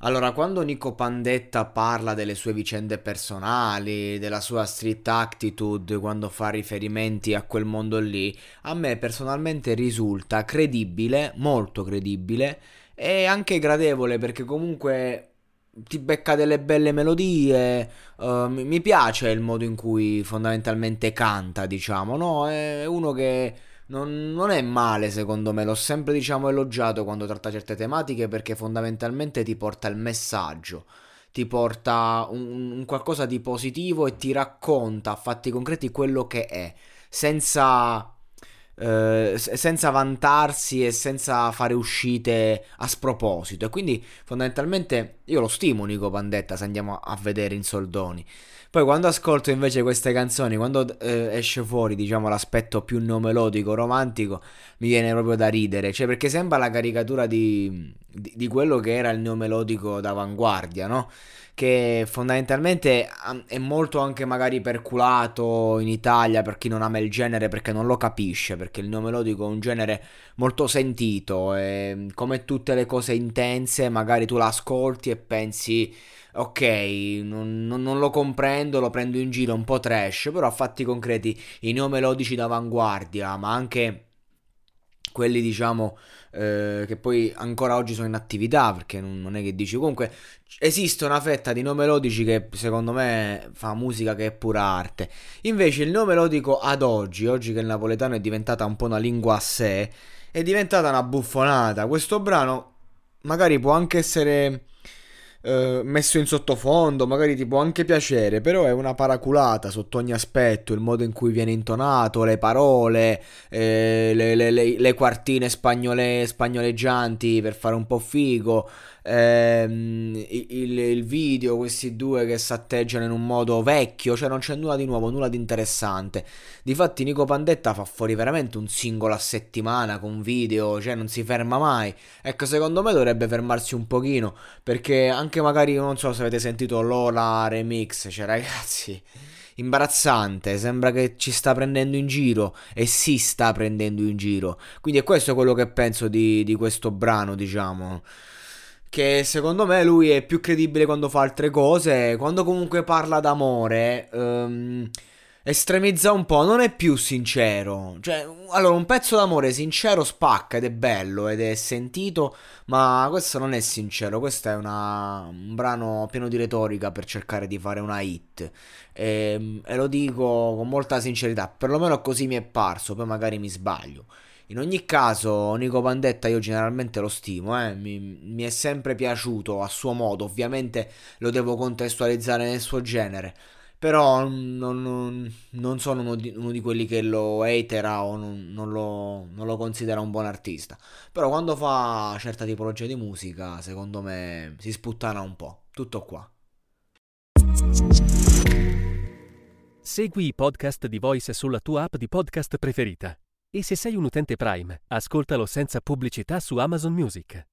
Allora, quando Nico Pandetta parla delle sue vicende personali, della sua street attitude, quando fa riferimenti a quel mondo lì, a me personalmente risulta credibile, molto credibile e anche gradevole perché comunque ti becca delle belle melodie, uh, mi piace il modo in cui fondamentalmente canta, diciamo, no? È uno che non, non, è male secondo me, l'ho sempre diciamo elogiato quando tratta certe tematiche perché fondamentalmente ti porta il messaggio, ti porta un, un qualcosa di positivo e ti racconta a fatti concreti quello che è, senza, eh, senza vantarsi e senza fare uscite a sproposito. E quindi fondamentalmente io lo stimo Nico Pandetta se andiamo a vedere in soldoni. Poi quando ascolto invece queste canzoni, quando eh, esce fuori, diciamo, l'aspetto più neomelodico, romantico, mi viene proprio da ridere. Cioè, perché sembra la caricatura di, di, di quello che era il neomelodico d'avanguardia, no? Che fondamentalmente è molto anche magari perculato in Italia per chi non ama il genere perché non lo capisce, perché il neomelodico è un genere molto sentito e come tutte le cose intense, magari tu l'ascolti e pensi ok, non, non, non, lo comprendo, lo prendo in giro, un po' trash, però a fatti concreti i neomelodici d'avanguardia, ma anche quelli diciamo eh, che poi ancora oggi sono in attività, perché non, non, è che dici comunque esiste una fetta di neomelodici che secondo me fa musica che è pura arte. Invece il neomelodico ad oggi, oggi che il napoletano è diventata un po' una lingua a sé, è diventata una buffonata. Questo brano magari può anche essere eh, messo in sottofondo, magari ti può anche piacere, però è una paraculata sotto ogni aspetto, il modo in cui viene intonato, le parole, eh, le, le, le, le, quartine spagnole, spagnoleggianti per fare un po' figo, ehm, il, il, video, questi due che si atteggiano in un modo vecchio, cioè non c'è nulla di nuovo, nulla di interessante. Difatti Nico Pandetta fa fuori veramente un singolo a settimana con video, cioè non si ferma mai. Ecco, secondo me dovrebbe fermarsi un pochino, perché anche magari, non so se avete sentito Lola Remix, cioè ragazzi imbarazzante, sembra che ci sta prendendo in giro e si sta prendendo in giro. Quindi è questo quello che penso di, di questo brano, diciamo che secondo me lui è più credibile quando fa altre cose, quando comunque parla d'amore, um, estremizza un po', non è più sincero. Cioè, allora, un pezzo d'amore sincero spacca ed è bello ed è sentito, ma questo non è sincero, questo è una, un brano pieno di retorica per cercare di fare una hit. E, ehm, e lo dico con molta sincerità, perlomeno così mi è parso, poi magari mi sbaglio. In ogni caso, Nico Pandetta io generalmente lo stimo, eh? mi, mi, è sempre piaciuto a suo modo, ovviamente lo devo contestualizzare nel suo genere, però non, non, non sono uno di, uno di, quelli che lo hatera o non, lo, non lo considera un buon artista, però quando fa certa tipologia di musica, secondo me si sputtana un po', tutto qua. Segui i podcast di Voice sulla tua app di podcast preferita. E se sei un utente Prime, ascoltalo senza pubblicità su Amazon Music.